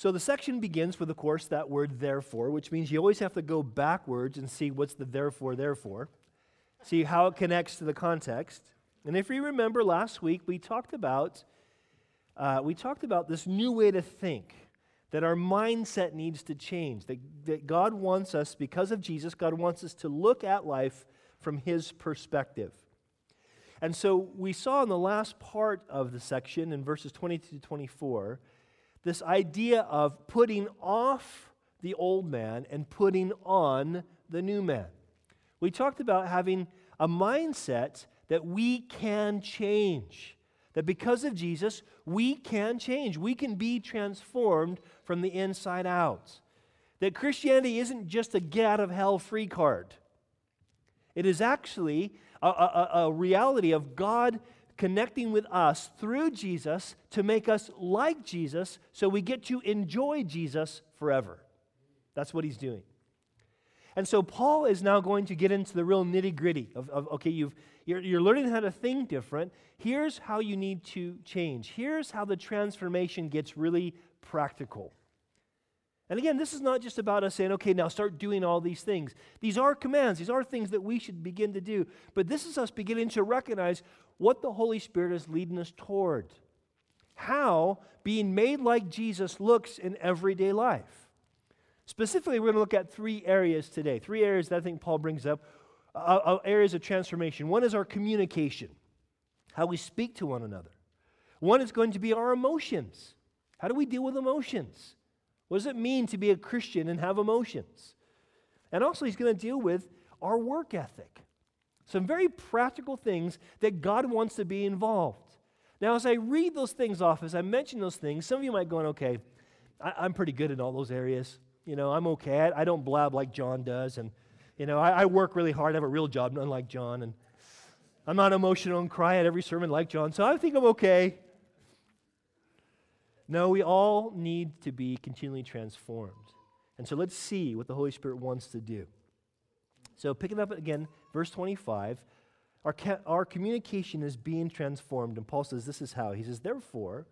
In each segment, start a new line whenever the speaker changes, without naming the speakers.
So the section begins with, of course, that word therefore, which means you always have to go backwards and see what's the therefore, therefore, see how it connects to the context. And if you remember last week, we talked about uh, we talked about this new way to think that our mindset needs to change. That, that God wants us, because of Jesus, God wants us to look at life from His perspective. And so we saw in the last part of the section, in verses 22 to 24, this idea of putting off the old man and putting on the new man. We talked about having a mindset that we can change. That because of Jesus, we can change. We can be transformed from the inside out. That Christianity isn't just a get out of hell free card, it is actually a, a, a reality of God connecting with us through Jesus to make us like Jesus so we get to enjoy Jesus forever. That's what he's doing. And so Paul is now going to get into the real nitty gritty of, of, okay, you've, you're, you're learning how to think different. Here's how you need to change. Here's how the transformation gets really practical. And again, this is not just about us saying, okay, now start doing all these things. These are commands, these are things that we should begin to do. But this is us beginning to recognize what the Holy Spirit is leading us toward. How being made like Jesus looks in everyday life. Specifically, we're going to look at three areas today. Three areas that I think Paul brings up, uh, uh, areas of transformation. One is our communication, how we speak to one another. One is going to be our emotions. How do we deal with emotions? What does it mean to be a Christian and have emotions? And also, he's going to deal with our work ethic. Some very practical things that God wants to be involved. Now, as I read those things off, as I mention those things, some of you might go, okay, I, am pretty good in all those areas. You know, I'm okay. I, I don't blab like John does. And, you know, I, I, work really hard. I have a real job, unlike John. And I'm not emotional and cry at every sermon like John. So I think I'm okay. No, we all need to be continually transformed. And so let's see what the Holy Spirit wants to do. So, picking up again, verse 25, our, our communication is being transformed. And Paul says, This is how. He says, Therefore,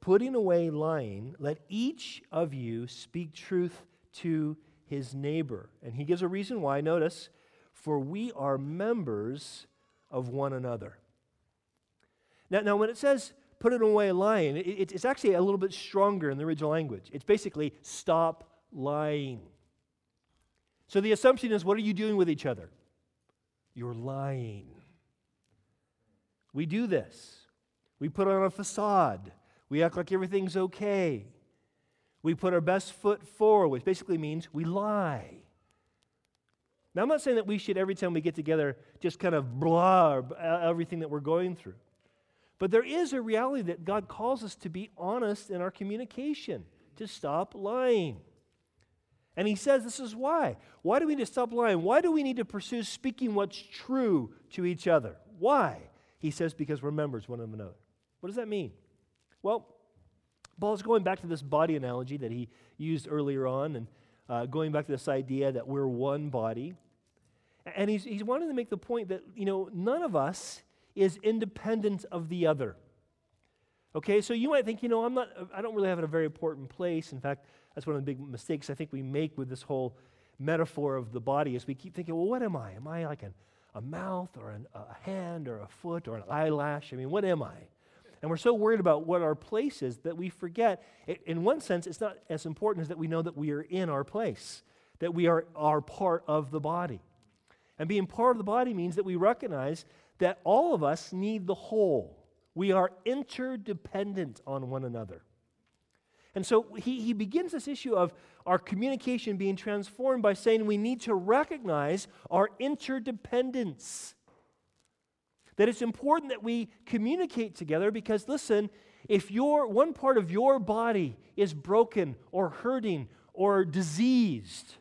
putting away lying, let each of you speak truth to his neighbor. And he gives a reason why. Notice, for we are members of one another. Now, now when it says put it away lying, it, it's actually a little bit stronger in the original language. It's basically stop lying. So the assumption is what are you doing with each other? You're lying. We do this. We put on a facade. We act like everything's okay. We put our best foot forward, which basically means we lie. Now, I'm not saying that we should, every time we get together, just kind of blah everything that we're going through. But there is a reality that God calls us to be honest in our communication, to stop lying. And he says this is why. Why do we need to stop lying? Why do we need to pursue speaking what's true to each other? Why? He says because we're members one of another. What does that mean? Well, Paul's going back to this body analogy that he used earlier on and uh, going back to this idea that we're one body. And he's, he's wanting to make the point that, you know, none of us is independent of the other. Okay, so you might think, you know, I'm not, I don't really have a very important place. In fact, that's one of the big mistakes I think we make with this whole metaphor of the body is we keep thinking, well, what am I? Am I like an, a mouth or an, a hand or a foot or an eyelash? I mean, what am I? And we're so worried about what our place is that we forget, it, in one sense, it's not as important as that we know that we are in our place, that we are, are part of the body. And being part of the body means that we recognize that all of us need the whole. We are interdependent on one another. And so he, he begins this issue of our communication being transformed by saying we need to recognize our interdependence. That it's important that we communicate together because, listen, if your, one part of your body is broken or hurting or diseased,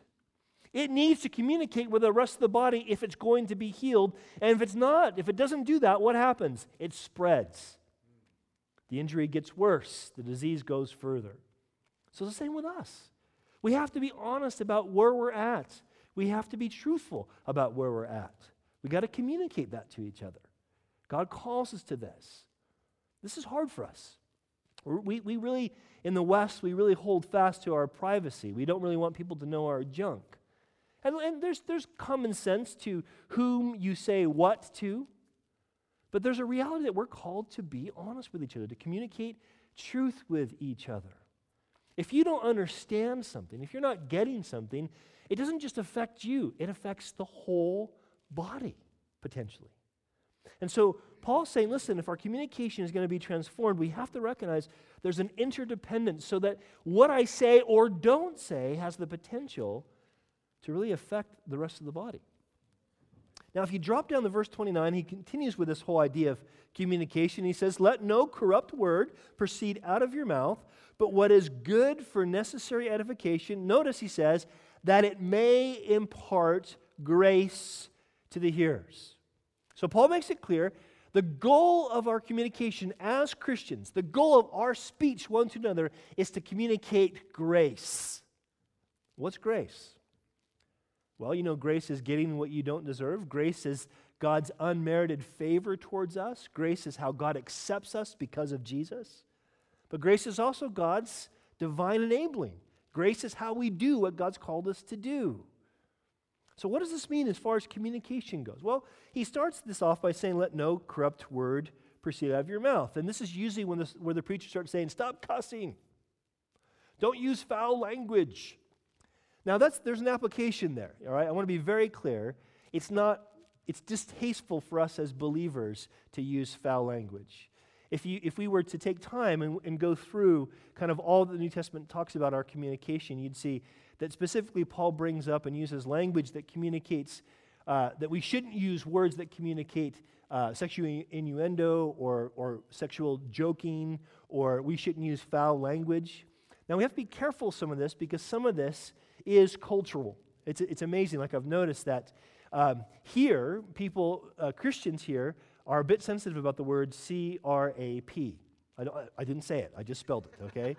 it needs to communicate with the rest of the body if it's going to be healed. And if it's not, if it doesn't do that, what happens? It spreads. The injury gets worse, the disease goes further. So the same with us. We have to be honest about where we're at. We have to be truthful about where we're at. We got to communicate that to each other. God calls us to this. This is hard for us. We, we really, in the West, we really hold fast to our privacy. We don't really want people to know our junk. And, and there's, there's common sense to whom you say what to. But there's a reality that we're called to be honest with each other, to communicate truth with each other. If you don't understand something, if you're not getting something, it doesn't just affect you, it affects the whole body, potentially. And so Paul's saying, listen, if our communication is going to be transformed, we have to recognize there's an interdependence so that what I say or don't say has the potential to really affect the rest of the body. Now, if you drop down to verse 29, he continues with this whole idea of communication. He says, Let no corrupt word proceed out of your mouth, but what is good for necessary edification. Notice he says, that it may impart grace to the hearers. So Paul makes it clear the goal of our communication as Christians, the goal of our speech one to another, is to communicate grace. What's grace? Well, you know, grace is getting what you don't deserve. Grace is God's unmerited favor towards us. Grace is how God accepts us because of Jesus. But grace is also God's divine enabling. Grace is how we do what God's called us to do. So, what does this mean as far as communication goes? Well, he starts this off by saying, Let no corrupt word proceed out of your mouth. And this is usually when the, where the preacher starts saying, Stop cussing. Don't use foul language. Now, that's, there's an application there, all right? I want to be very clear. It's not, it's distasteful for us as believers to use foul language. If, you, if we were to take time and, and go through kind of all the New Testament talks about our communication, you'd see that specifically Paul brings up and uses language that communicates, uh, that we shouldn't use words that communicate uh, sexual innuendo or, or sexual joking, or we shouldn't use foul language. Now, we have to be careful some of this because some of this is cultural. It's, it's amazing. Like I've noticed that um, here, people, uh, Christians here, are a bit sensitive about the word C R A P. I, I didn't say it, I just spelled it, okay?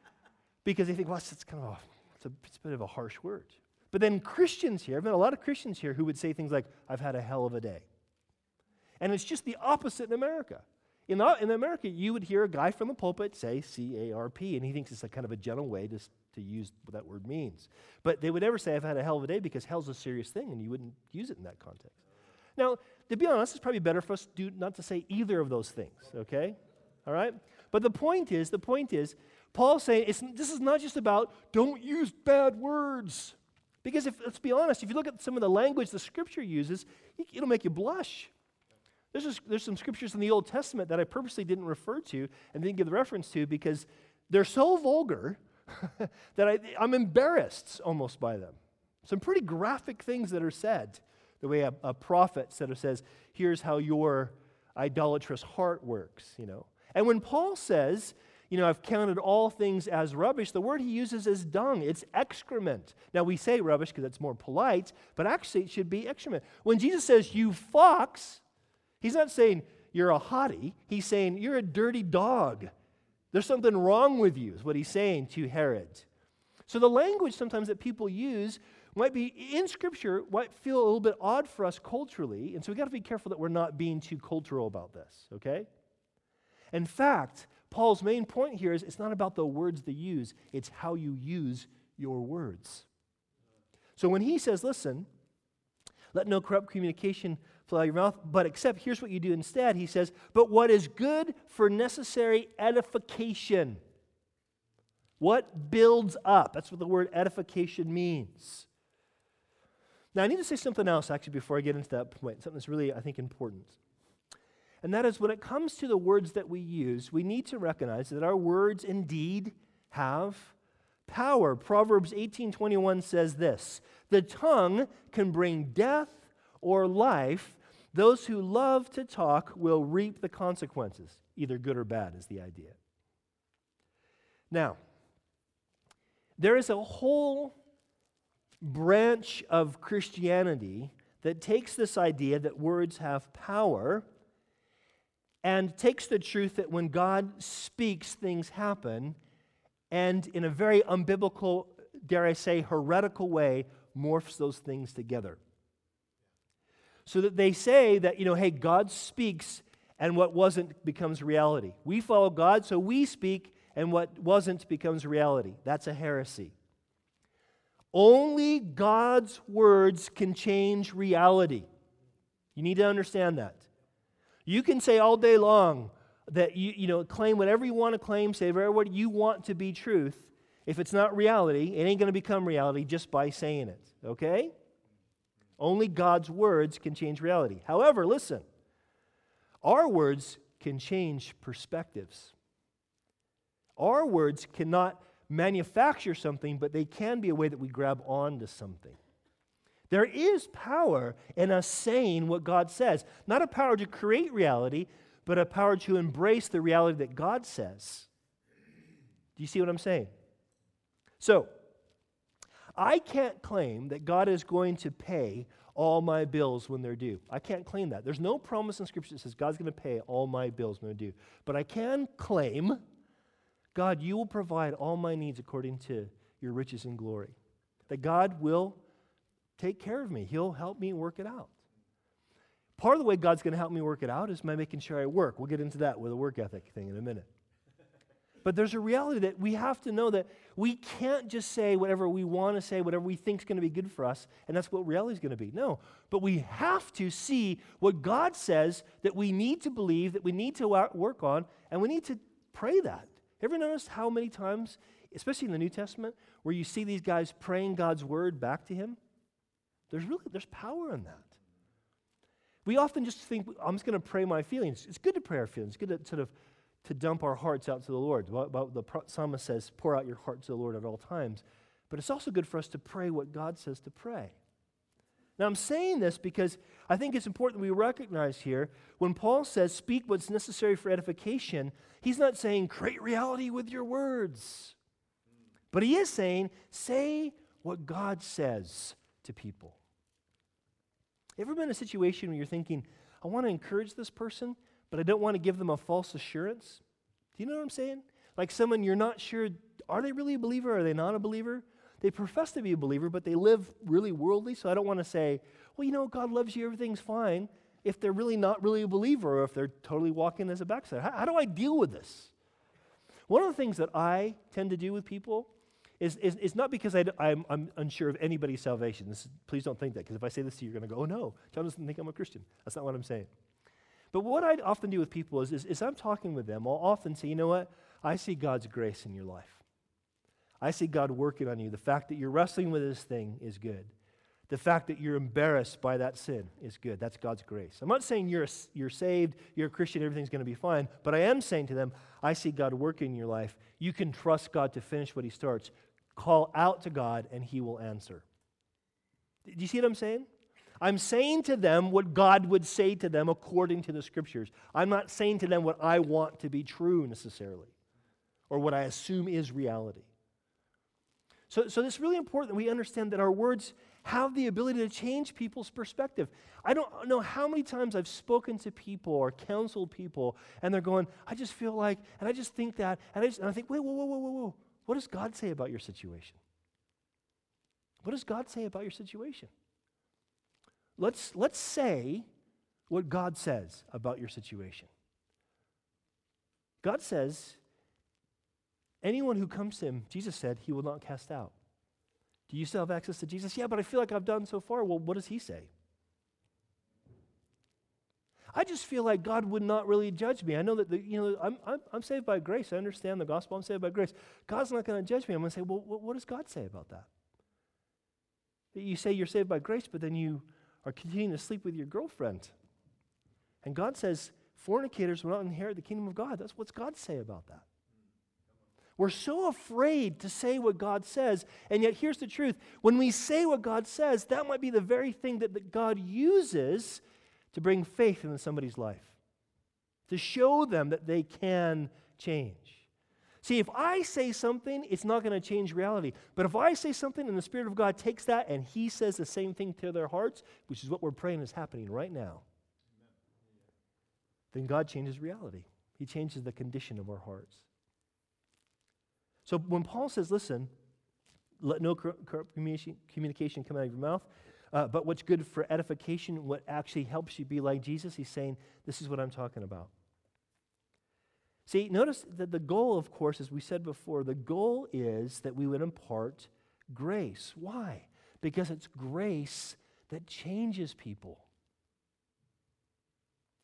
because they think, well, it's, kind of a, it's, a, it's a bit of a harsh word. But then Christians here, I've met a lot of Christians here who would say things like, I've had a hell of a day. And it's just the opposite in America. In, in America, you would hear a guy from the pulpit say C A R P, and he thinks it's a kind of a gentle way to, to use what that word means. But they would never say, I've had a hell of a day, because hell's a serious thing, and you wouldn't use it in that context. Now, to be honest, it's probably better for us to not to say either of those things, okay? All right? But the point is, the point is, Paul's saying this is not just about don't use bad words. Because if, let's be honest, if you look at some of the language the scripture uses, it'll make you blush. There's, just, there's some scriptures in the Old Testament that I purposely didn't refer to and didn't give the reference to because they're so vulgar that I, I'm embarrassed almost by them. Some pretty graphic things that are said the way a, a prophet sort of says, here's how your idolatrous heart works, you know. And when Paul says, you know, I've counted all things as rubbish, the word he uses is dung. It's excrement. Now, we say rubbish because it's more polite, but actually it should be excrement. When Jesus says, you fox, he's not saying you're a hottie. He's saying you're a dirty dog. There's something wrong with you, is what he's saying to Herod. So the language sometimes that people use might be in Scripture, might feel a little bit odd for us culturally, and so we've got to be careful that we're not being too cultural about this, okay? In fact, Paul's main point here is it's not about the words they use, it's how you use your words. So when he says, listen, let no corrupt communication flow out your mouth, but except here's what you do instead, he says, but what is good for necessary edification. What builds up? That's what the word edification means. Now, I need to say something else actually before I get into that point, something that's really, I think, important. And that is when it comes to the words that we use, we need to recognize that our words indeed have power. Proverbs 18:21 says this, "The tongue can bring death or life. Those who love to talk will reap the consequences, either good or bad is the idea." Now, there is a whole branch of Christianity that takes this idea that words have power and takes the truth that when God speaks, things happen, and in a very unbiblical, dare I say, heretical way, morphs those things together. So that they say that, you know, hey, God speaks and what wasn't becomes reality. We follow God, so we speak, and what wasn't becomes reality. That's a heresy. Only God's words can change reality. You need to understand that. You can say all day long that you, you know, claim whatever you want to claim, say whatever you want to be truth. If it's not reality, it ain't going to become reality just by saying it. Okay? Only God's words can change reality. However, listen, our words can change perspectives. Our words cannot manufacture something, but they can be a way that we grab onto something. There is power in us saying what God says, not a power to create reality, but a power to embrace the reality that God says. Do you see what I'm saying? So, I can't claim that God is going to pay all my bills when they're due. I can't claim that. There's no promise in Scripture that says God's going to pay all my bills when they're due. But I can claim, God, you will provide all my needs according to your riches and glory. That God will take care of me, He'll help me work it out. Part of the way God's going to help me work it out is by making sure I work. We'll get into that with a work ethic thing in a minute. But there's a reality that we have to know that we can't just say whatever we want to say, whatever we think is going to be good for us, and that's what reality is going to be. No, but we have to see what God says that we need to believe, that we need to work on, and we need to pray that. Ever noticed how many times, especially in the New Testament, where you see these guys praying God's word back to Him? There's really there's power in that. We often just think, I'm just going to pray my feelings. It's good to pray our feelings. It's good to sort of to dump our hearts out to the Lord. the psalmist says, pour out your heart to the Lord at all times. But it's also good for us to pray what God says to pray. Now, I'm saying this because I think it's important we recognize here when Paul says, speak what's necessary for edification, he's not saying, create reality with your words. But he is saying, say what God says to people. Ever been in a situation where you're thinking, I want to encourage this person, but I don't want to give them a false assurance. Do you know what I'm saying? Like someone you're not sure, are they really a believer? Are they not a believer? They profess to be a believer, but they live really worldly. So I don't want to say, well, you know, God loves you, everything's fine, if they're really not really a believer or if they're totally walking as a backside. How, how do I deal with this? One of the things that I tend to do with people is, is, is not because I, am I'm unsure of anybody's salvation. Is, please don't think that, because if I say this to you, you're going to go, oh no, John doesn't think I'm a Christian. That's not what I'm saying. But what I often do with people is, is, is I'm talking with them, I'll often say, you know what? I see God's grace in your life. I see God working on you. The fact that you're wrestling with this thing is good. The fact that you're embarrassed by that sin is good. That's God's grace. I'm not saying you're, you're saved, you're a Christian, everything's going to be fine, but I am saying to them, I see God working in your life. You can trust God to finish what He starts. Call out to God, and He will answer. Do you see what I'm saying? I'm saying to them what God would say to them according to the scriptures. I'm not saying to them what I want to be true necessarily or what I assume is reality. So, so it's really important that we understand that our words have the ability to change people's perspective. I don't know how many times I've spoken to people or counseled people, and they're going, I just feel like, and I just think that, and I, just, and I think, wait, whoa, whoa, whoa, whoa, whoa. What does God say about your situation? What does God say about your situation? Let's, let's say what God says about your situation. God says, anyone who comes to him, Jesus said, he will not cast out. Do you still have access to Jesus? Yeah, but I feel like I've done so far. Well, what does he say? I just feel like God would not really judge me. I know that, the, you know, I'm, I'm, I'm, saved by grace. I understand the gospel. I'm saved by grace. God's not going to judge me. I'm going to say, well, what, what does God say about that? You say you're saved by grace, but then you are continuing to sleep with your girlfriend. And God says, fornicators will not inherit the kingdom of God. That's what's God say about that. We're so afraid to say what God says, and yet here's the truth. When we say what God says, that might be the very thing that, that God uses to bring faith into somebody's life, to show them that they can change. See, if I say something, it's not going to change reality. But if I say something and the Spirit of God takes that and He says the same thing to their hearts, which is what we're praying is happening right now, then God changes reality. He changes the condition of our hearts. So when Paul says, listen, let no communication come out of your mouth, uh, but what's good for edification, what actually helps you be like Jesus, he's saying, this is what I'm talking about. See, notice that the goal, of course, as we said before, the goal is that we would impart grace. Why? Because it's grace that changes people.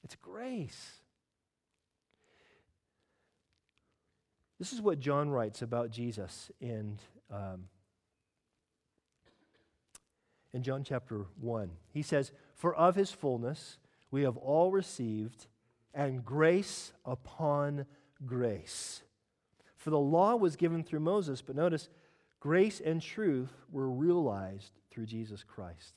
It's grace. This is what John writes about Jesus in um, in John chapter 1. He says, For of his fullness we have all received, and grace upon grace. For the law was given through Moses, but notice, grace and truth were realized through Jesus Christ.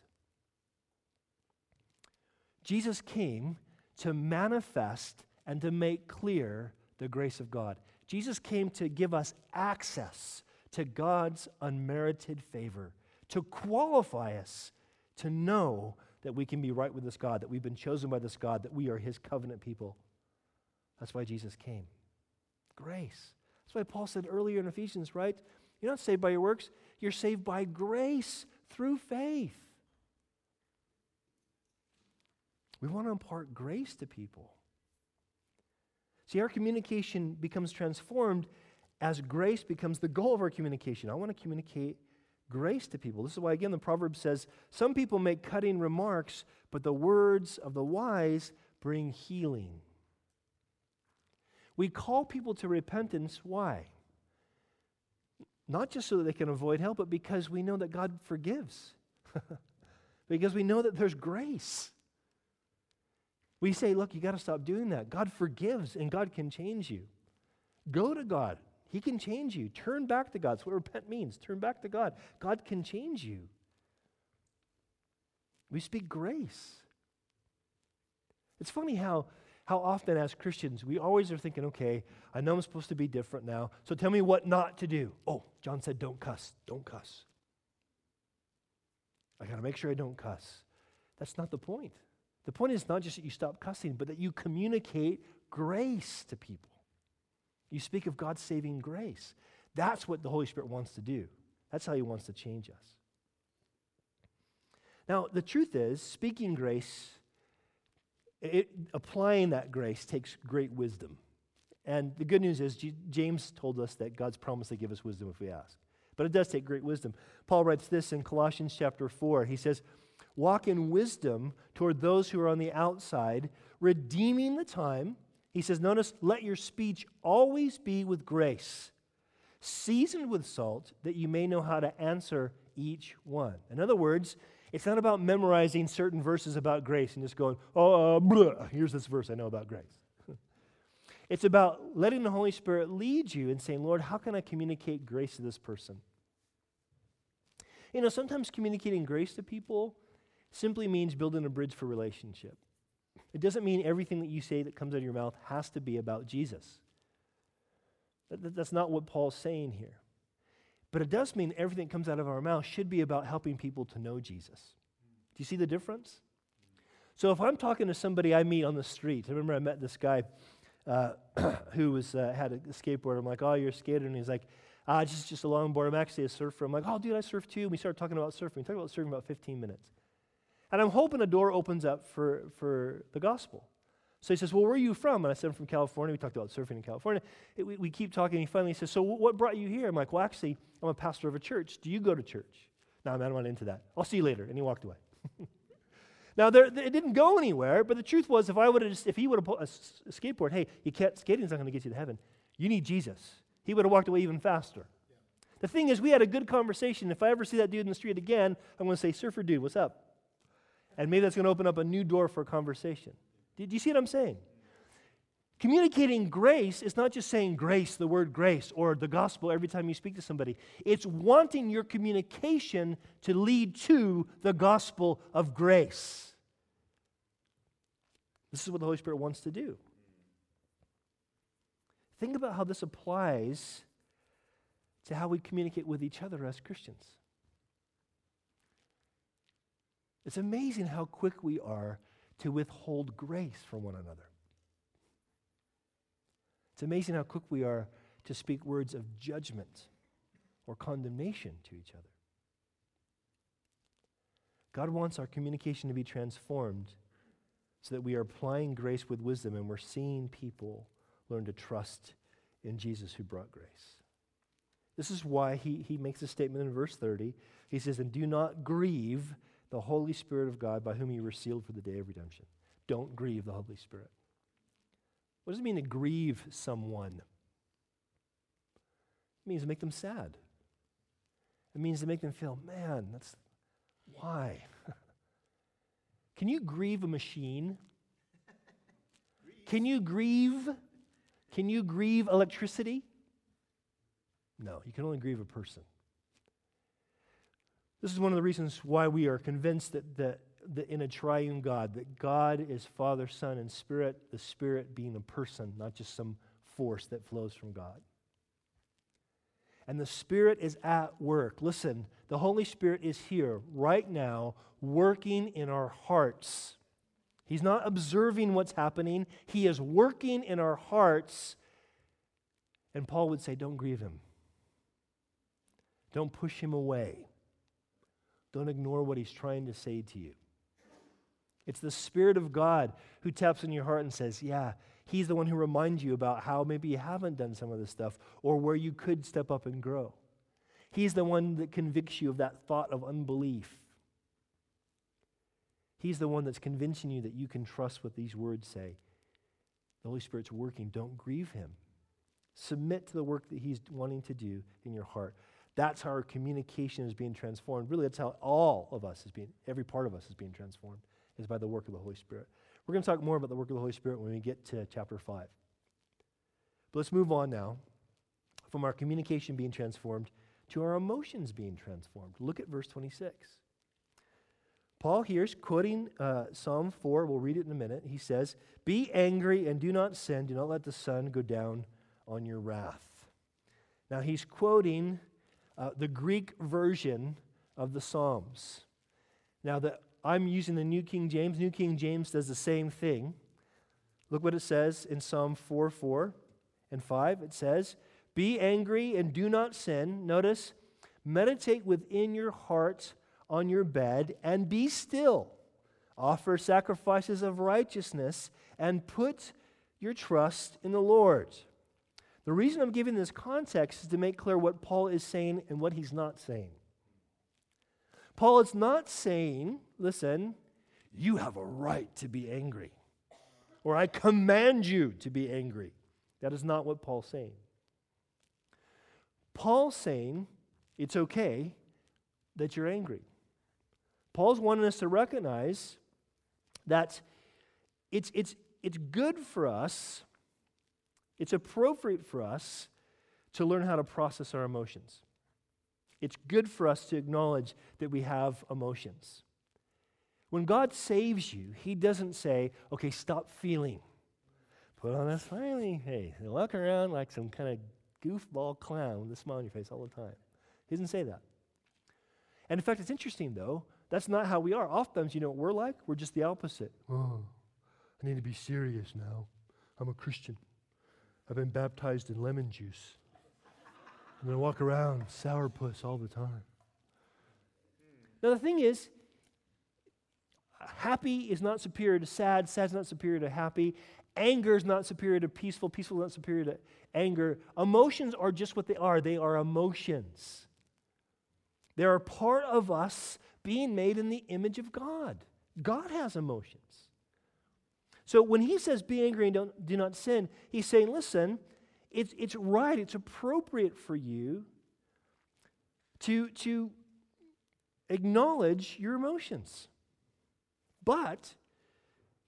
Jesus came to manifest and to make clear the grace of God. Jesus came to give us access to God's unmerited favor to qualify us to know that we can be right with this God, that we've been chosen by this God, that we are his covenant people. That's why Jesus came. Grace. That's why Paul said earlier in Ephesians, right? You're not saved by your works, you're saved by grace through faith. We want to impart grace to people. See, our communication becomes transformed as grace becomes the goal of our communication. I want to communicate grace to people. This is why, again, the proverb says some people make cutting remarks, but the words of the wise bring healing. We call people to repentance. Why? Not just so that they can avoid hell, but because we know that God forgives. because we know that there's grace. We say, look, you got to stop doing that. God forgives and God can change you. Go to God. He can change you. Turn back to God. That's what repent means. Turn back to God. God can change you. We speak grace. It's funny how, how often, as Christians, we always are thinking, okay, I know I'm supposed to be different now, so tell me what not to do. Oh, John said, don't cuss. Don't cuss. I got to make sure I don't cuss. That's not the point. The point is not just that you stop cussing, but that you communicate grace to people. You speak of God's saving grace. That's what the Holy Spirit wants to do. That's how He wants to change us. Now, the truth is, speaking grace, it, applying that grace takes great wisdom. And the good news is, G- James told us that God's promised to give us wisdom if we ask. But it does take great wisdom. Paul writes this in Colossians chapter 4. He says, Walk in wisdom toward those who are on the outside, redeeming the time he says, Notice, let your speech always be with grace, seasoned with salt, that you may know how to answer each one. In other words, it's not about memorizing certain verses about grace and just going, oh, uh, here's this verse I know about grace. it's about letting the Holy Spirit lead you and saying, Lord, how can I communicate grace to this person? You know, sometimes communicating grace to people simply means building a bridge for relationship. It doesn't mean everything that you say that comes out of your mouth has to be about Jesus. That, that's not what Paul's saying here. But it does mean everything that comes out of our mouth should be about helping people to know Jesus. Do you see the difference? So if I'm talking to somebody I meet on the street, I remember I met this guy uh, who was uh, had a skateboard. I'm like, "Oh, you're a skater," and he's like, "Ah, just just a longboard. I'm actually a surfer." I'm like, "Oh, dude, I surf too." And we started talking about surfing. We talked about surfing about 15 minutes. And I'm hoping a door opens up for, for the gospel. So he says, Well, where are you from? And I said, I'm from California. We talked about surfing in California. It, we, we, keep talking. And he finally says, So what brought you here? I'm like, Well, actually, I'm a pastor of a church. Do you go to church? No, I'm not into that. I'll see you later. And he walked away. now, there, it didn't go anywhere, but the truth was, if, I would have if he would have put a, a skateboard, hey, you can't, skating's not going to get you to heaven. You need Jesus. He would have walked away even faster. The thing is, we had a good conversation. If I ever see that dude in the street again, I'm going to say, Surfer dude, what's up? And maybe that's going to open up a new door for conversation. Do you see what I'm saying? Communicating grace is not just saying grace, the word grace, or the gospel every time you speak to somebody. It's wanting your communication to lead to the gospel of grace. This is what the Holy Spirit wants to do. Think about how this applies to how we communicate with each other as Christians. It's amazing how quick we are to withhold grace from one another. It's amazing how quick we are to speak words of judgment or condemnation to each other. God wants our communication to be transformed so that we are applying grace with wisdom and we're seeing people learn to trust in Jesus who brought grace. This is why he, he makes a statement in verse 30. He says, And do not grieve the Holy Spirit of God by whom you were sealed for the day of redemption. Don't grieve the Holy Spirit. What does it mean to grieve someone? It means to make them sad. It means to make them feel, man, that's why? Can you grieve a machine? Can you grieve? Can you grieve electricity? No, you can only grieve a person. This is one of the reasons why we are convinced that, that, that in a triune God, that God is Father, Son, and Spirit, the Spirit being a person, not just some force that flows from God. And the Spirit is at work. Listen, the Holy Spirit is here right now, working in our hearts. He's not observing what's happening, He is working in our hearts. And Paul would say, Don't grieve Him. Don't push Him away. Don't ignore what He's trying to say to you. It's the Spirit of God who taps in your heart and says, Yeah, He's the one who reminds you about how maybe you haven't done some of this stuff or where you could step up and grow. He's the one that convicts you of that thought of unbelief. He's the one that's convincing you that you can trust what these words say. The Holy Spirit's working. Don't grieve Him. Submit to the work that He's wanting to do in your heart. That's how our communication is being transformed. Really, that's how all of us is being, every part of us is being transformed, is by the work of the Holy Spirit. We're going to talk more about the work of the Holy Spirit when we get to chapter 5. But let's move on now from our communication being transformed to our emotions being transformed. Look at verse 26. Paul here is quoting uh, Psalm 4. We'll read it in a minute. He says, Be angry and do not sin. Do not let the sun go down on your wrath. Now, he's quoting uh, the Greek version of the Psalms. Now, the I'm using the New King James. New King James does the same thing. Look what it says in Psalm 4 4 and 5. It says, Be angry and do not sin. Notice, meditate within your heart on your bed and be still. Offer sacrifices of righteousness and put your trust in the Lord. The reason I'm giving this context is to make clear what Paul is saying and what he's not saying. Paul is not saying, listen, you have a right to be angry, or I command you to be angry. That is not what Paul's saying. Paul's saying it's okay that you're angry. Paul's wanting us to recognize that it's, it's, it's good for us, it's appropriate for us to learn how to process our emotions. It's good for us to acknowledge that we have emotions. When God saves you, He doesn't say, okay, stop feeling. Put on a smiley face and walk around like some kind of goofball clown with a smile on your face all the time. He doesn't say that. And in fact, it's interesting, though. That's not how we are. Oftentimes, you know what we're like? We're just the opposite. Oh, I need to be serious now. I'm a Christian. I've been baptized in lemon juice. I'm to walk around sourpuss all the time. Now, the thing is, happy is not superior to sad, sad is not superior to happy, anger is not superior to peaceful, peaceful is not superior to anger. Emotions are just what they are they are emotions. They are part of us being made in the image of God. God has emotions. So when he says, be angry and don't, do not sin, he's saying, listen, it's, it's right, it's appropriate for you to, to acknowledge your emotions. But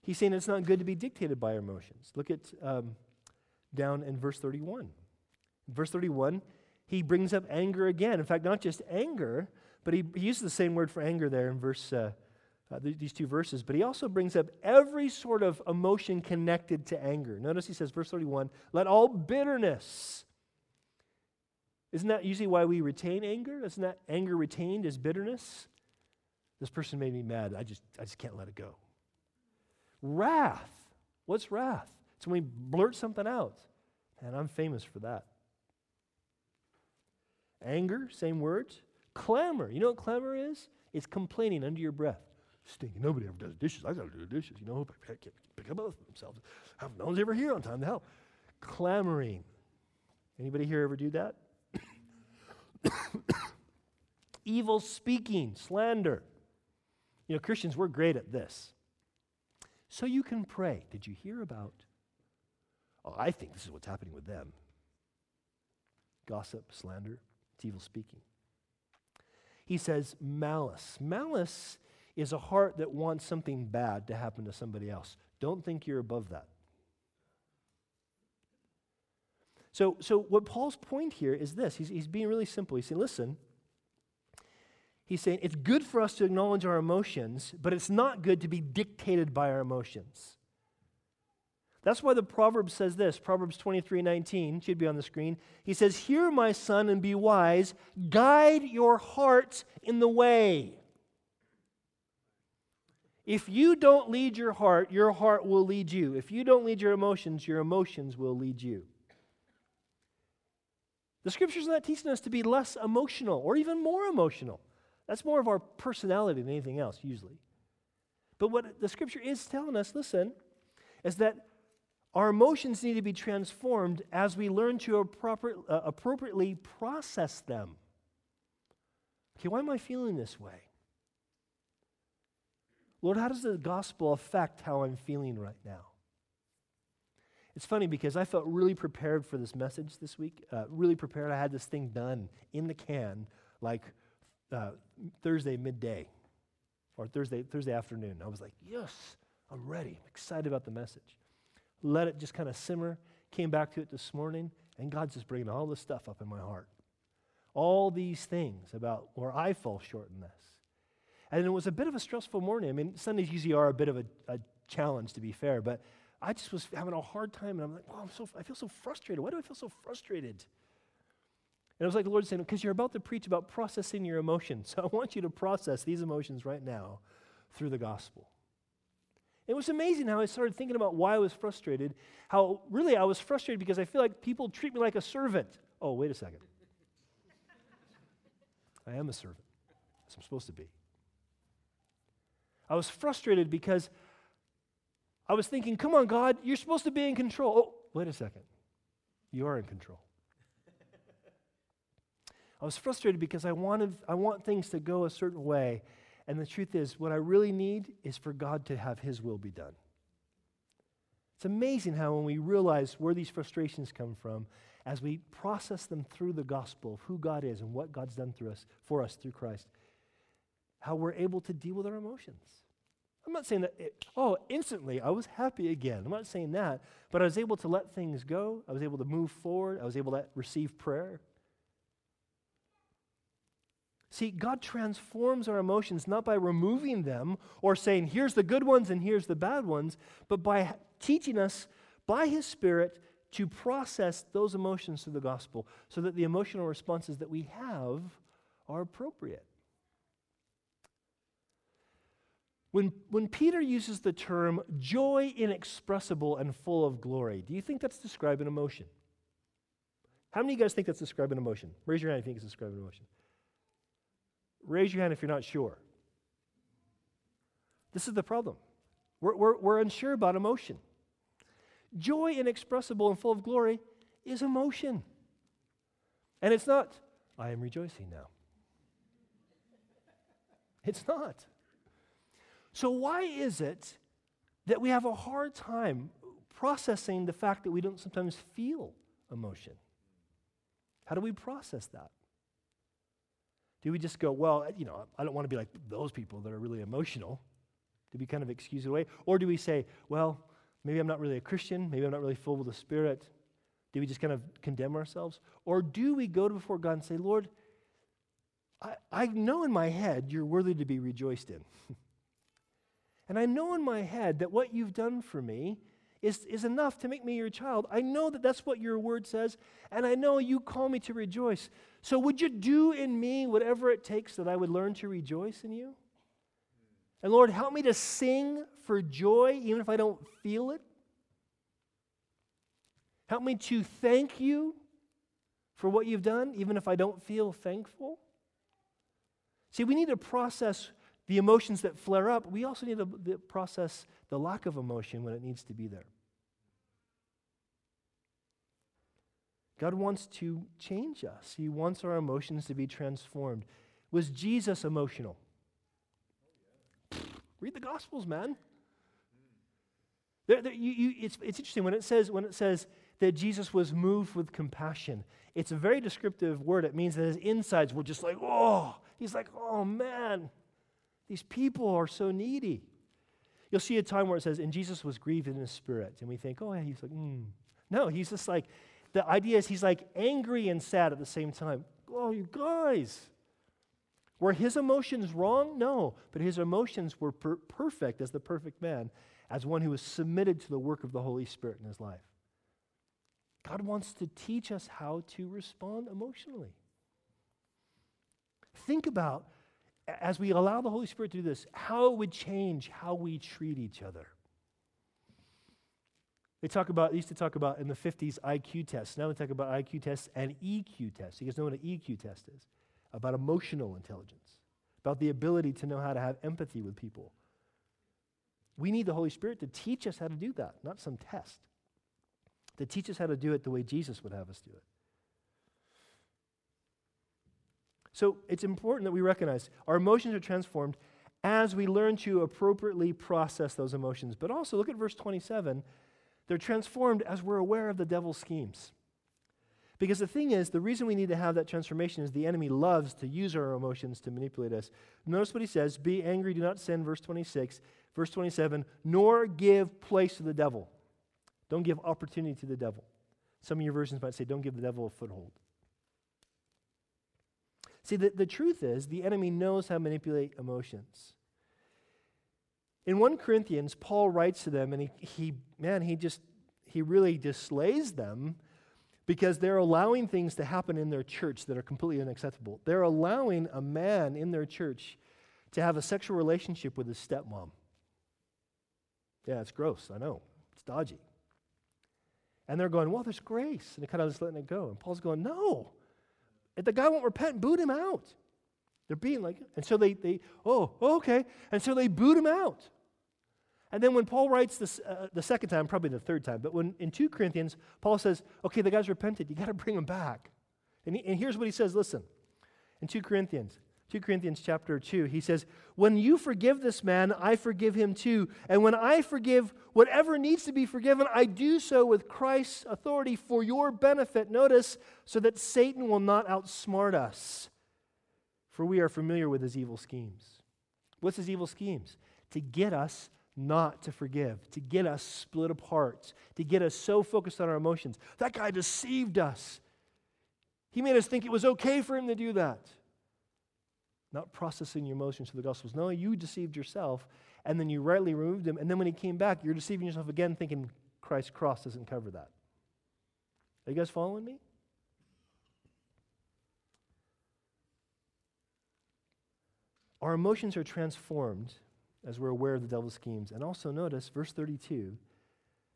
he's saying it's not good to be dictated by our emotions. Look at um, down in verse 31. In verse 31, he brings up anger again. In fact, not just anger, but he, he uses the same word for anger there in verse uh, uh, th- these two verses, but he also brings up every sort of emotion connected to anger. Notice he says, verse 31, let all bitterness. Isn't that usually why we retain anger? Isn't that anger retained as bitterness? This person made me mad. I just, I just can't let it go. Wrath. What's wrath? It's when we blurt something out. And I'm famous for that. Anger, same words. Clamor. You know what clamor is? It's complaining under your breath. Stinking. Nobody ever does dishes. I got to do the dishes. You know, pick, pick up themselves. No one's ever here on time to help. Clamoring. Anybody here ever do that? Evil speaking, slander. You know, Christians, we're great at this. So you can pray. Did you hear about? Oh, I think this is what's happening with them. Gossip, slander, it's evil speaking. He says malice. Malice is a heart that wants something bad to happen to somebody else. Don't think you're above that. So, so what Paul's point here is this he's, he's being really simple. He's saying, listen, he's saying it's good for us to acknowledge our emotions, but it's not good to be dictated by our emotions. That's why the Proverbs says this Proverbs 23 19 should be on the screen. He says, Hear, my son, and be wise. Guide your heart in the way. If you don't lead your heart, your heart will lead you. If you don't lead your emotions, your emotions will lead you. The scripture's not teaching us to be less emotional or even more emotional. That's more of our personality than anything else, usually. But what the scripture is telling us, listen, is that our emotions need to be transformed as we learn to uh, appropriately process them. Okay, why am I feeling this way? Lord, how does the gospel affect how I'm feeling right now? It's funny because I felt really prepared for this message this week. Uh, really prepared. I had this thing done in the can like uh, Thursday midday or Thursday Thursday afternoon. I was like, yes, I'm ready. I'm excited about the message. Let it just kind of simmer. Came back to it this morning, and God's just bringing all this stuff up in my heart. All these things about where I fall short in this. And it was a bit of a stressful morning. I mean, Sundays usually are a bit of a, a challenge, to be fair, but I just was having a hard time, and I'm like, wow, I'm so, I feel so frustrated. Why do I feel so frustrated? And it was like the Lord saying, because you're about to preach about processing your emotions. So I want you to process these emotions right now through the gospel. It was amazing how I started thinking about why I was frustrated. How really I was frustrated because I feel like people treat me like a servant. Oh, wait a second. I am a servant, as I'm supposed to be. I was frustrated because I was thinking, come on, God, you're supposed to be in control. Oh, wait a second. You are in control. I was frustrated because I wanted I want things to go a certain way. And the truth is, what I really need is for God to have His will be done. It's amazing how when we realize where these frustrations come from, as we process them through the gospel of who God is and what God's done through us for us through Christ, how we're able to deal with our emotions. I'm not saying that, it, oh, instantly I was happy again. I'm not saying that, but I was able to let things go. I was able to move forward. I was able to receive prayer. See, God transforms our emotions not by removing them or saying, here's the good ones and here's the bad ones, but by teaching us by His Spirit to process those emotions through the gospel so that the emotional responses that we have are appropriate. When, when Peter uses the term joy inexpressible and full of glory, do you think that's describing emotion? How many of you guys think that's describing emotion? Raise your hand if you think it's describing emotion. Raise your hand if you're not sure. This is the problem. We're, we're, we're unsure about emotion. Joy inexpressible and full of glory is emotion. And it's not, I am rejoicing now. It's not. So, why is it that we have a hard time processing the fact that we don't sometimes feel emotion? How do we process that? Do we just go, well, you know, I don't want to be like those people that are really emotional? Do we kind of excuse it away? Or do we say, well, maybe I'm not really a Christian, maybe I'm not really full with the Spirit? Do we just kind of condemn ourselves? Or do we go before God and say, Lord, I, I know in my head you're worthy to be rejoiced in. And I know in my head that what you've done for me is, is enough to make me your child. I know that that's what your word says, and I know you call me to rejoice. So would you do in me whatever it takes that I would learn to rejoice in you? And Lord, help me to sing for joy even if I don't feel it. Help me to thank you for what you've done even if I don't feel thankful. See, we need to process the emotions that flare up. We also need to process the lack of emotion when it needs to be there. God wants to change us. He wants our emotions to be transformed. Was Jesus emotional? Read the Gospels, man. There, there, you, you, it's, it's interesting when it says when it says that Jesus was moved with compassion. It's a very descriptive word. It means that his insides were just like, oh, he's like, oh man, these people are so needy. You'll see a time where it says, and Jesus was grieved in his spirit, and we think, oh, yeah, he's like, hmm. No, he's just like, the idea is he's like angry and sad at the same time. Oh, you guys. Were his emotions wrong? No, but his emotions were per- perfect as the perfect man, as one who was submitted to the work of the Holy Spirit in his life. God wants to teach us how to respond emotionally. Think about, as we allow the Holy Spirit to do this, how it would change how we treat each other. They talk about, they used to talk about in the 50s IQ tests. Now they talk about IQ tests and EQ tests. You guys know what an EQ test is? About emotional intelligence, about the ability to know how to have empathy with people. We need the Holy Spirit to teach us how to do that, not some test. To teach us how to do it the way Jesus would have us do it. So it's important that we recognize our emotions are transformed as we learn to appropriately process those emotions. But also, look at verse 27 they're transformed as we're aware of the devil's schemes. Because the thing is, the reason we need to have that transformation is the enemy loves to use our emotions to manipulate us. Notice what he says Be angry, do not sin, verse 26. Verse 27 Nor give place to the devil. Don't give opportunity to the devil. Some of your versions might say, Don't give the devil a foothold. See, the, the truth is, the enemy knows how to manipulate emotions. In 1 Corinthians, Paul writes to them, and he, he man, he just, he really displays them because they're allowing things to happen in their church that are completely unacceptable. They're allowing a man in their church to have a sexual relationship with his stepmom. Yeah, it's gross, I know. It's dodgy. And they're going, well, there's grace. And they're kind of just letting it go. And Paul's going, no. If the guy won't repent, boot him out. They're being like, and so they, they oh, okay. And so they boot him out. And then when Paul writes this uh, the second time, probably the third time, but when in 2 Corinthians, Paul says, okay, the guy's repented. You got to bring him back. And, he, and here's what he says listen, in 2 Corinthians, 2 Corinthians chapter 2, he says, When you forgive this man, I forgive him too. And when I forgive whatever needs to be forgiven, I do so with Christ's authority for your benefit. Notice, so that Satan will not outsmart us, for we are familiar with his evil schemes. What's his evil schemes? To get us not to forgive, to get us split apart, to get us so focused on our emotions. That guy deceived us. He made us think it was okay for him to do that. Not processing your emotions through the Gospels. No, you deceived yourself, and then you rightly removed him, and then when he came back, you're deceiving yourself again, thinking Christ's cross doesn't cover that. Are you guys following me? Our emotions are transformed as we're aware of the devil's schemes. And also notice verse 32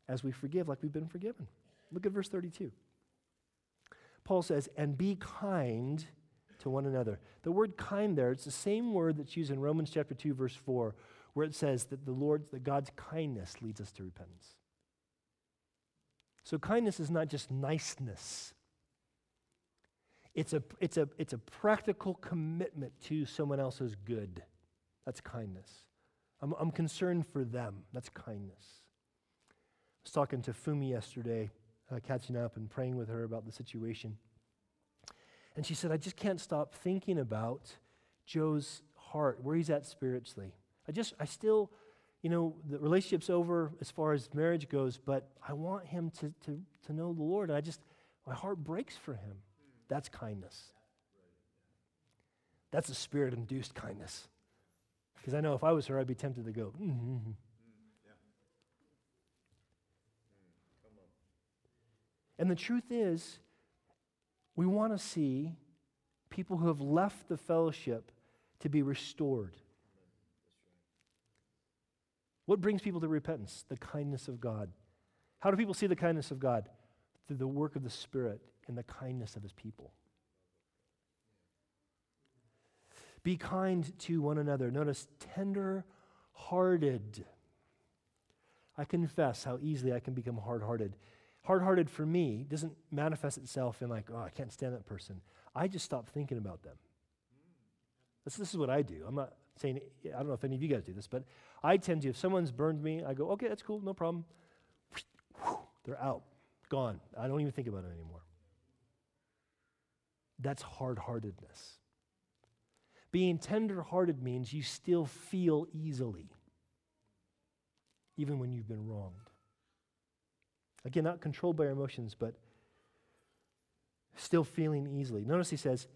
as we forgive like we've been forgiven. Look at verse 32. Paul says, and be kind to one another. The word kind there, it's the same word that's used in Romans chapter 2, verse 4, where it says that the Lord, that God's kindness leads us to repentance. So kindness is not just niceness. It's a, it's, a, it's a practical commitment to someone else's good. That's kindness. I'm, I'm concerned for them. That's kindness. I was talking to Fumi yesterday, uh, catching up and praying with her about the situation. And she said, I just can't stop thinking about Joe's heart, where he's at spiritually. I just, I still, you know, the relationship's over as far as marriage goes, but I want him to, to, to know the Lord. And I just, my heart breaks for him. That's kindness. That's a spirit induced kindness. Because I know if I was her, I'd be tempted to go, mm-hmm. And the truth is, we want to see people who have left the fellowship to be restored. What brings people to repentance? The kindness of God. How do people see the kindness of God? Through the work of the Spirit and the kindness of His people. Be kind to one another. Notice tender hearted. I confess how easily I can become hard hearted. Hard hearted for me doesn't manifest itself in like, oh, I can't stand that person. I just stop thinking about them. This, this is what I do. I'm not saying, I don't know if any of you guys do this, but I tend to, if someone's burned me, I go, okay, that's cool, no problem. They're out, gone. I don't even think about it anymore. That's hard heartedness. Being tender hearted means you still feel easily, even when you've been wronged. Again, not controlled by our emotions, but still feeling easily. Notice he says,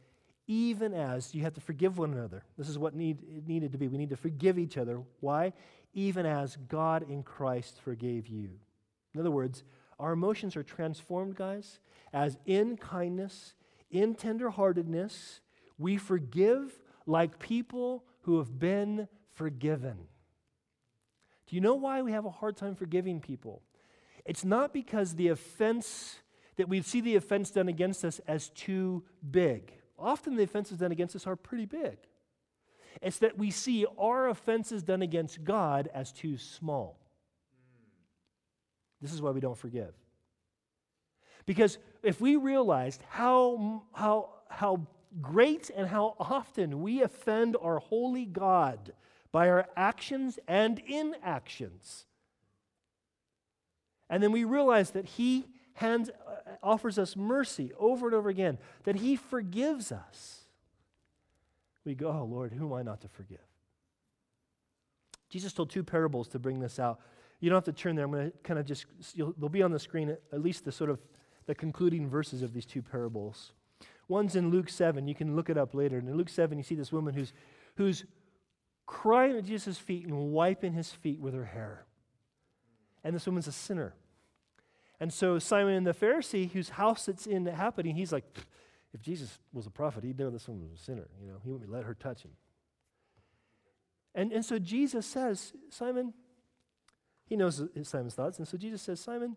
even as you have to forgive one another. This is what need, it needed to be. We need to forgive each other. Why? Even as God in Christ forgave you. In other words, our emotions are transformed, guys, as in kindness, in tenderheartedness, we forgive like people who have been forgiven. Do you know why we have a hard time forgiving people? It's not because the offense, that we see the offense done against us as too big. Often the offenses done against us are pretty big. It's that we see our offenses done against God as too small. This is why we don't forgive. Because if we realized how, how, how great and how often we offend our holy God by our actions and inactions, and then we realize that He hands, uh, offers us mercy over and over again, that He forgives us, we go, Oh Lord, who am I not to forgive? Jesus told two parables to bring this out. You don't have to turn there. I'm going to kind of just, they'll be on the screen, at least the sort of the concluding verses of these two parables. One's in Luke 7. You can look it up later. And in Luke 7, you see this woman who's, who's crying at Jesus' feet and wiping his feet with her hair. And this woman's a sinner. And so Simon the Pharisee, whose house it's in happening, he's like, if Jesus was a prophet, he'd know this woman was a sinner. You know, he wouldn't let her touch him. And, and so Jesus says, Simon, he knows Simon's thoughts. And so Jesus says, Simon,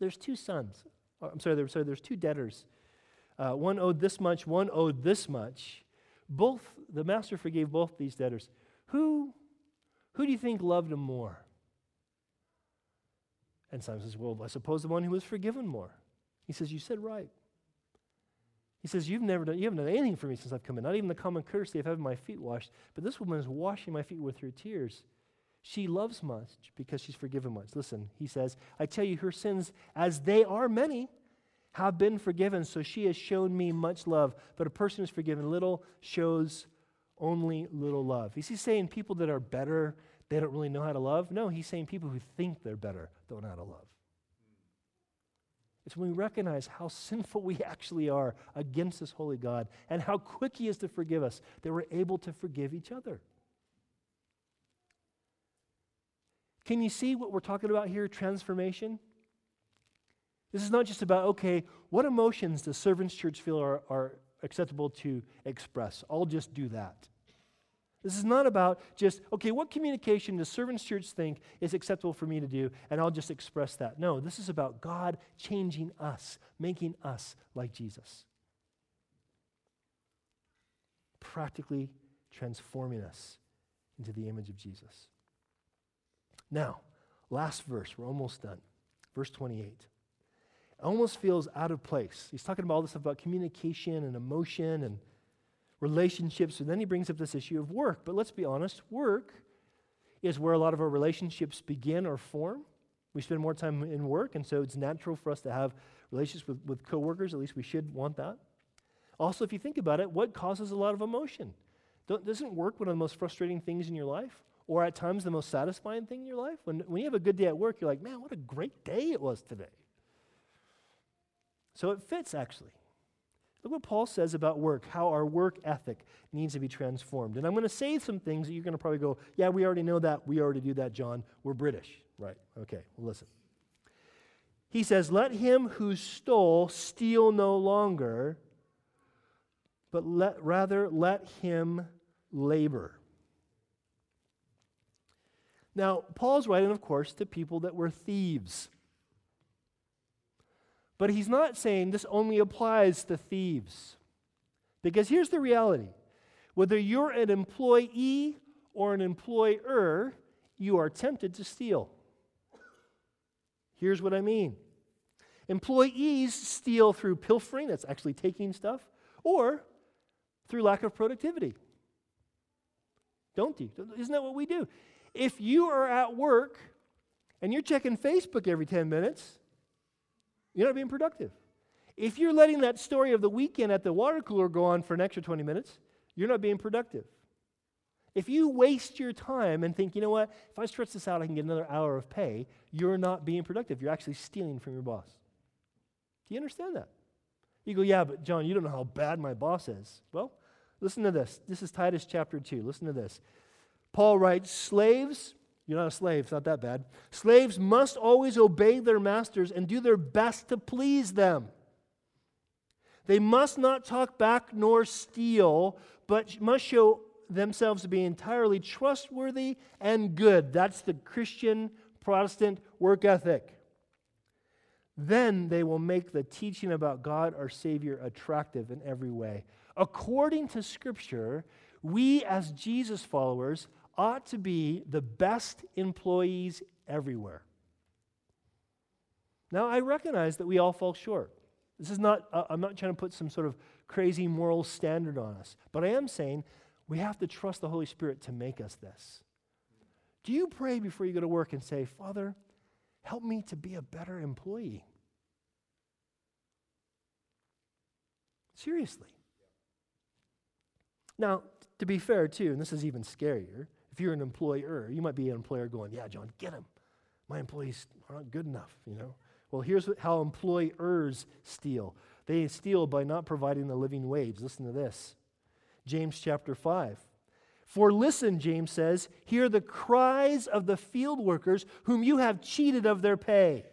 there's two sons. Or, I'm sorry, there, sorry, there's two debtors. Uh, one owed this much, one owed this much. Both, the master forgave both these debtors. Who, who do you think loved him more? And Simon says, Well, I suppose the one who was forgiven more. He says, You said right. He says, You've never done, you haven't done anything for me since I've come in, not even the common courtesy of having my feet washed. But this woman is washing my feet with her tears. She loves much because she's forgiven much. Listen, he says, I tell you, her sins, as they are many, have been forgiven. So she has shown me much love. But a person who's forgiven little shows only little love. Is he saying people that are better, they don't really know how to love? No, he's saying people who think they're better know how to love. It's when we recognize how sinful we actually are against this holy God and how quick He is to forgive us that we're able to forgive each other. Can you see what we're talking about here? Transformation? This is not just about, okay, what emotions does Servants Church feel are, are acceptable to express? I'll just do that. This is not about just, okay, what communication does Servants Church think is acceptable for me to do, and I'll just express that. No, this is about God changing us, making us like Jesus. Practically transforming us into the image of Jesus. Now, last verse, we're almost done. Verse 28. It almost feels out of place. He's talking about all this stuff about communication and emotion and relationships, and then he brings up this issue of work. But let's be honest, work is where a lot of our relationships begin or form. We spend more time in work, and so it's natural for us to have relationships with, with coworkers. At least we should want that. Also, if you think about it, what causes a lot of emotion? Don't, doesn't work one of the most frustrating things in your life? or at times the most satisfying thing in your life. When, when you have a good day at work, you're like, man, what a great day it was today. So it fits, actually. Look what Paul says about work, how our work ethic needs to be transformed. And I'm going to say some things that you're going to probably go, yeah, we already know that. We already do that, John. We're British. Right. Okay, well, listen. He says, Let him who stole steal no longer, but let, rather let him labor now, Paul's writing, of course, to people that were thieves. But he's not saying this only applies to thieves. Because here's the reality Whether you're an employee or an employer, you are tempted to steal. Here's what I mean employees steal through pilfering, that's actually taking stuff, or through lack of productivity. Don't you? Isn't that what we do? If you are at work and you're checking Facebook every 10 minutes, you're not being productive. If you're letting that story of the weekend at the water cooler go on for an extra 20 minutes, you're not being productive. If you waste your time and think, you know what, if I stretch this out, I can get another hour of pay, you're not being productive. You're actually stealing from your boss. Do you understand that? You go, yeah, but John, you don't know how bad my boss is. Well, listen to this. This is Titus chapter 2. Listen to this. Paul writes, Slaves, you're not a slave, it's not that bad. Slaves must always obey their masters and do their best to please them. They must not talk back nor steal, but must show themselves to be entirely trustworthy and good. That's the Christian Protestant work ethic. Then they will make the teaching about God our Savior attractive in every way. According to Scripture, we as Jesus followers ought to be the best employees everywhere. Now, I recognize that we all fall short. This is not, uh, I'm not trying to put some sort of crazy moral standard on us, but I am saying we have to trust the Holy Spirit to make us this. Do you pray before you go to work and say, Father, help me to be a better employee? Seriously. Now, to be fair, too, and this is even scarier, if you're an employer, you might be an employer going, Yeah, John, get him. My employees aren't good enough, you know. Well, here's how employers steal they steal by not providing the living wage. Listen to this James chapter 5. For listen, James says, hear the cries of the field workers whom you have cheated of their pay.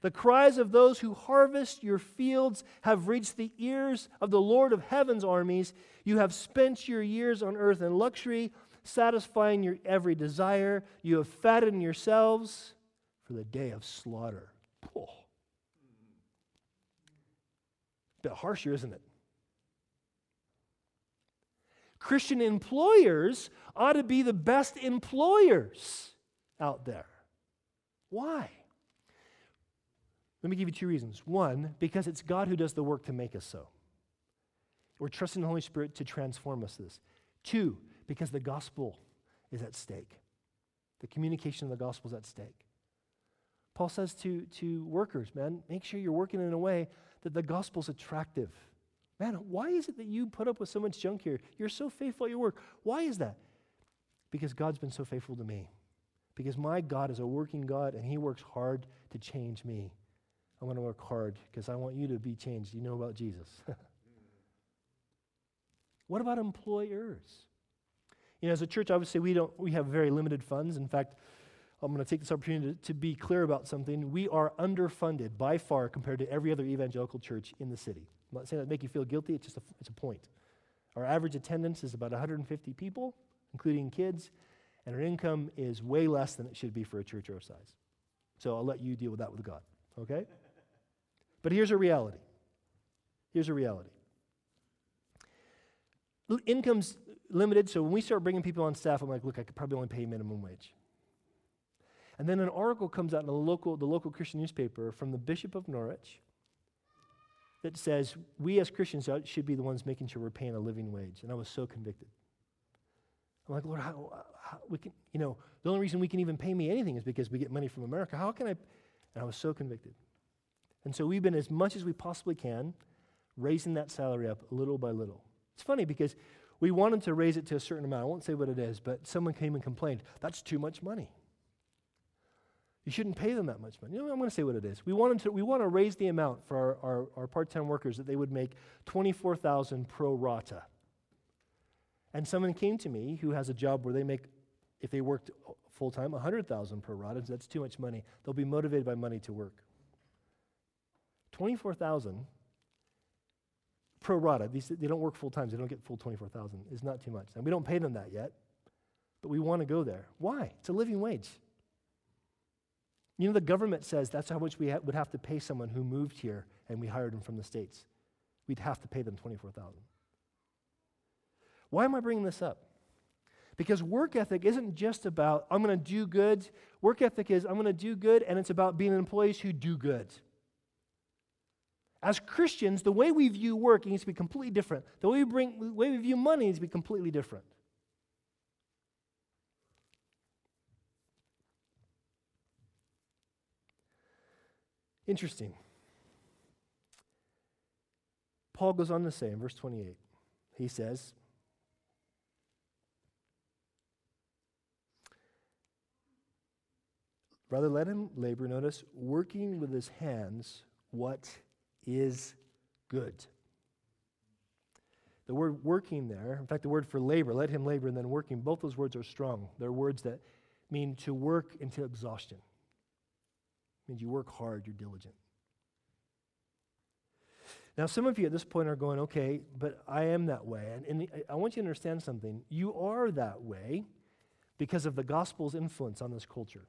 The cries of those who harvest your fields have reached the ears of the Lord of heaven's armies. You have spent your years on earth in luxury, satisfying your every desire. You have fattened yourselves for the day of slaughter. Oh. Bit harsher, isn't it? Christian employers ought to be the best employers out there. Why? Let me give you two reasons. One, because it's God who does the work to make us so. We're trusting the Holy Spirit to transform us this. Two, because the gospel is at stake. The communication of the gospel is at stake. Paul says to, to workers, man, make sure you're working in a way that the gospel's attractive. Man, why is it that you put up with so much junk here? You're so faithful at your work. Why is that? Because God's been so faithful to me. Because my God is a working God and He works hard to change me. I want to work hard because I want you to be changed. You know about Jesus. what about employers? You know, as a church, obviously, we don't we have very limited funds. In fact, I'm going to take this opportunity to, to be clear about something. We are underfunded by far compared to every other evangelical church in the city. I'm not saying that to make you feel guilty, it's just a, it's a point. Our average attendance is about 150 people, including kids, and our income is way less than it should be for a church our size. So I'll let you deal with that with God, okay? But here's a reality. Here's a reality. Income's limited, so when we start bringing people on staff, I'm like, look, I could probably only pay minimum wage. And then an article comes out in the local, the local Christian newspaper from the Bishop of Norwich that says we as Christians should be the ones making sure we're paying a living wage. And I was so convicted. I'm like, Lord, how, how, we can, you know, the only reason we can even pay me anything is because we get money from America. How can I? And I was so convicted. And so we've been as much as we possibly can raising that salary up little by little. It's funny because we wanted to raise it to a certain amount. I won't say what it is, but someone came and complained, that's too much money. You shouldn't pay them that much money. You know, I'm going to say what it is. We, wanted to, we want to raise the amount for our, our, our part time workers that they would make 24000 pro rata. And someone came to me who has a job where they make, if they worked full time, 100000 pro rata. That's too much money. They'll be motivated by money to work. 24000 pro rata. These, they don't work full time, they don't get full 24000 It's not too much. And we don't pay them that yet, but we want to go there. Why? It's a living wage. You know, the government says that's how much we ha- would have to pay someone who moved here and we hired them from the States. We'd have to pay them 24000 Why am I bringing this up? Because work ethic isn't just about, I'm going to do good. Work ethic is, I'm going to do good, and it's about being employees who do good. As Christians, the way we view work needs to be completely different. The way we, bring, the way we view money needs to be completely different. Interesting. Paul goes on to say in verse 28, he says, Rather, let him labor, notice, working with his hands what is good. The word working there, in fact, the word for labor, let him labor, and then working, both those words are strong. They're words that mean to work until exhaustion. It means you work hard, you're diligent. Now, some of you at this point are going, okay, but I am that way. And, and I want you to understand something. You are that way because of the gospel's influence on this culture.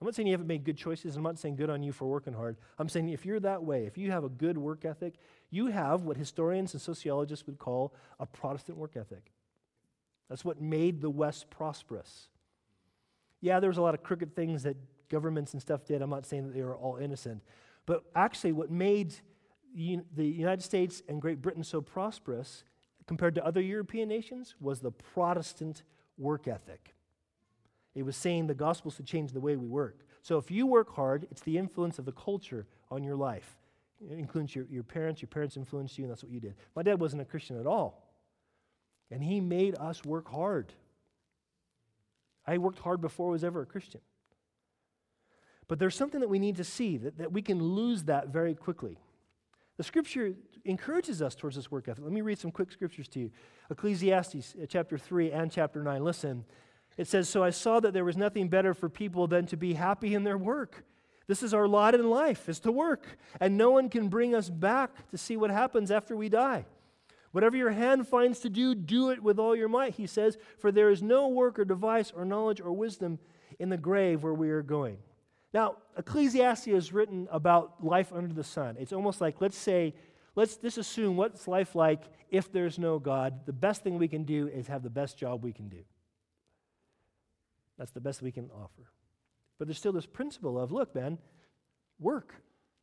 I'm not saying you haven't made good choices. I'm not saying good on you for working hard. I'm saying if you're that way, if you have a good work ethic, you have what historians and sociologists would call a Protestant work ethic. That's what made the West prosperous. Yeah, there was a lot of crooked things that governments and stuff did. I'm not saying that they were all innocent. But actually, what made the United States and Great Britain so prosperous compared to other European nations was the Protestant work ethic. It was saying the gospel should change the way we work. So if you work hard, it's the influence of the culture on your life. It includes your, your parents, your parents influenced you, and that's what you did. My dad wasn't a Christian at all. And he made us work hard. I worked hard before I was ever a Christian. But there's something that we need to see that, that we can lose that very quickly. The scripture encourages us towards this work ethic. Let me read some quick scriptures to you Ecclesiastes uh, chapter 3 and chapter 9. Listen, it says, So I saw that there was nothing better for people than to be happy in their work. This is our lot in life, is to work. And no one can bring us back to see what happens after we die. Whatever your hand finds to do, do it with all your might, he says, for there is no work or device or knowledge or wisdom in the grave where we are going. Now, Ecclesiastes is written about life under the sun. It's almost like, let's say, let's just assume what's life like if there's no God. The best thing we can do is have the best job we can do. That's the best we can offer. But there's still this principle of look, man, work.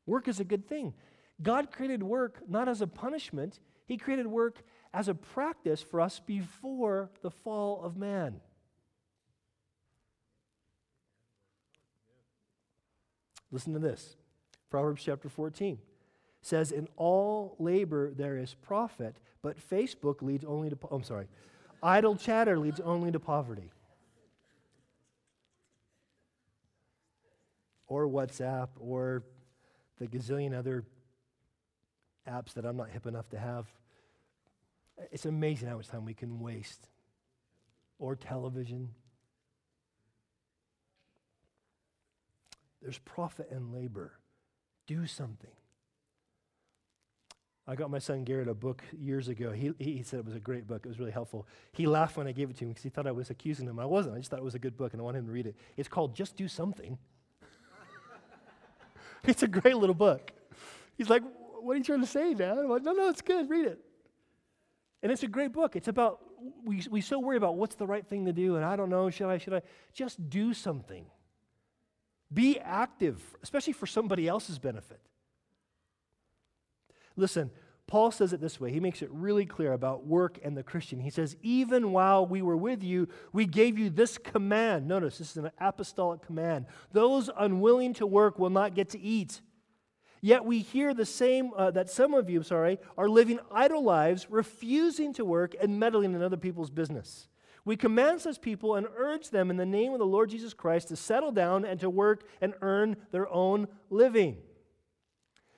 Work is a good thing. God created work not as a punishment, He created work as a practice for us before the fall of man. Listen to this Proverbs chapter 14 says, In all labor there is profit, but Facebook leads only to, oh, I'm sorry, idle chatter leads only to poverty. Or WhatsApp or the gazillion other apps that I'm not hip enough to have. It's amazing how much time we can waste. Or television. There's profit and labor. Do something. I got my son Garrett a book years ago. He, he said it was a great book. It was really helpful. He laughed when I gave it to him because he thought I was accusing him. I wasn't. I just thought it was a good book and I wanted him to read it. It's called Just Do Something. It's a great little book. He's like, What are you trying to say, Dad? I'm like, No, no, it's good. Read it. And it's a great book. It's about, we, we so worry about what's the right thing to do, and I don't know, should I, should I? Just do something. Be active, especially for somebody else's benefit. Listen, Paul says it this way. He makes it really clear about work and the Christian. He says, Even while we were with you, we gave you this command. Notice this is an apostolic command. Those unwilling to work will not get to eat. Yet we hear the same uh, that some of you, sorry, are living idle lives, refusing to work and meddling in other people's business. We command such people and urge them in the name of the Lord Jesus Christ to settle down and to work and earn their own living.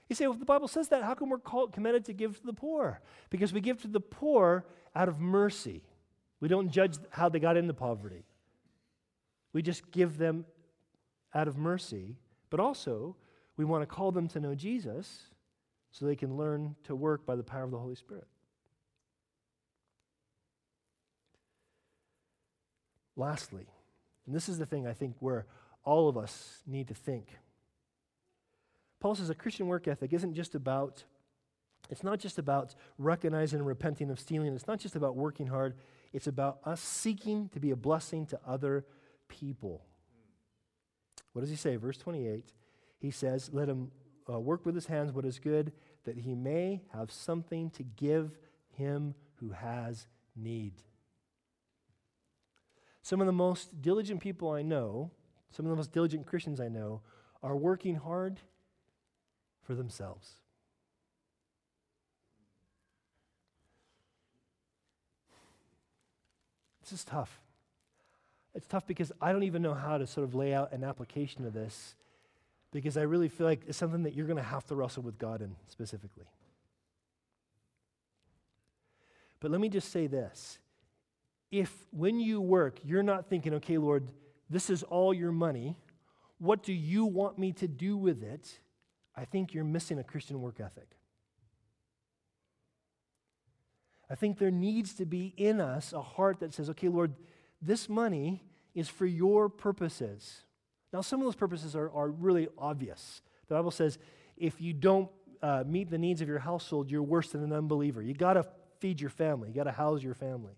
You say, well, if the Bible says that, how come we're called, commanded to give to the poor? Because we give to the poor out of mercy. We don't judge how they got into poverty. We just give them out of mercy, but also we want to call them to know Jesus so they can learn to work by the power of the Holy Spirit. Lastly, and this is the thing I think where all of us need to think Paul says a Christian work ethic isn't just about It's not just about recognizing and repenting of stealing. It's not just about working hard. It's about us seeking to be a blessing to other people. What does he say? Verse 28. He says, Let him uh, work with his hands what is good, that he may have something to give him who has need. Some of the most diligent people I know, some of the most diligent Christians I know, are working hard for themselves. This is tough. It's tough because I don't even know how to sort of lay out an application of this because I really feel like it's something that you're going to have to wrestle with God in specifically. But let me just say this. If when you work, you're not thinking, okay, Lord, this is all your money, what do you want me to do with it? I think you're missing a Christian work ethic. I think there needs to be in us a heart that says, okay, Lord, this money is for your purposes. Now, some of those purposes are, are really obvious. The Bible says if you don't uh, meet the needs of your household, you're worse than an unbeliever. You got to feed your family, you got to house your family.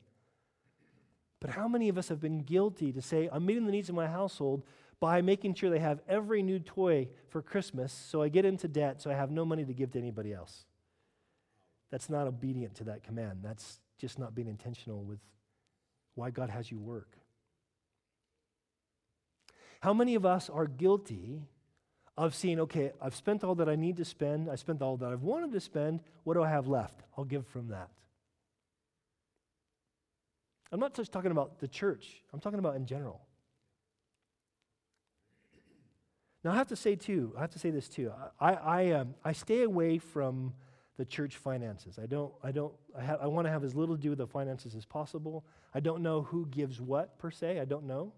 But how many of us have been guilty to say, I'm meeting the needs of my household by making sure they have every new toy for Christmas, so I get into debt, so I have no money to give to anybody else? That's not obedient to that command. That's just not being intentional with why God has you work. How many of us are guilty of seeing, okay, I've spent all that I need to spend, I spent all that I've wanted to spend, what do I have left? I'll give from that. I'm not just talking about the church, I'm talking about in general. Now, I have to say, too, I have to say this, too. I, I, um, I stay away from the church finances. I don't, I don't, I, ha- I want to have as little to do with the finances as possible. I don't know who gives what, per se. I don't know.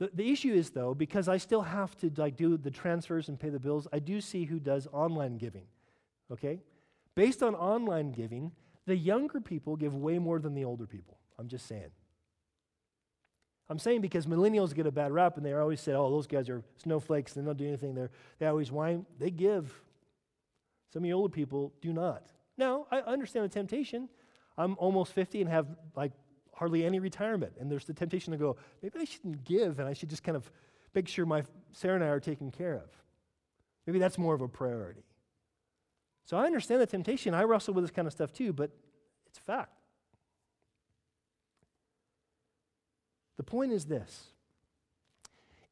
The, the issue is, though, because I still have to like do the transfers and pay the bills, I do see who does online giving. Okay? Based on online giving, the younger people give way more than the older people. I'm just saying. I'm saying because millennials get a bad rap and they always say, oh, those guys are snowflakes, they don't do anything. They're, they always whine. They give. Some of you older people do not. Now, I understand the temptation. I'm almost 50 and have like hardly any retirement. And there's the temptation to go, maybe I shouldn't give and I should just kind of make sure my Sarah and I are taken care of. Maybe that's more of a priority. So I understand the temptation. I wrestle with this kind of stuff too, but it's fact. The point is this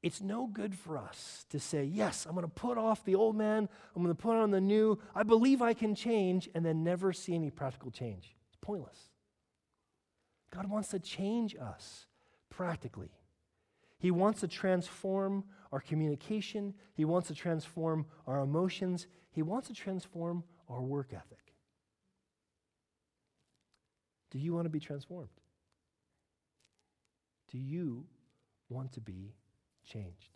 it's no good for us to say, Yes, I'm going to put off the old man, I'm going to put on the new, I believe I can change, and then never see any practical change. It's pointless. God wants to change us practically. He wants to transform our communication, He wants to transform our emotions, He wants to transform our work ethic. Do you want to be transformed? Do you want to be changed?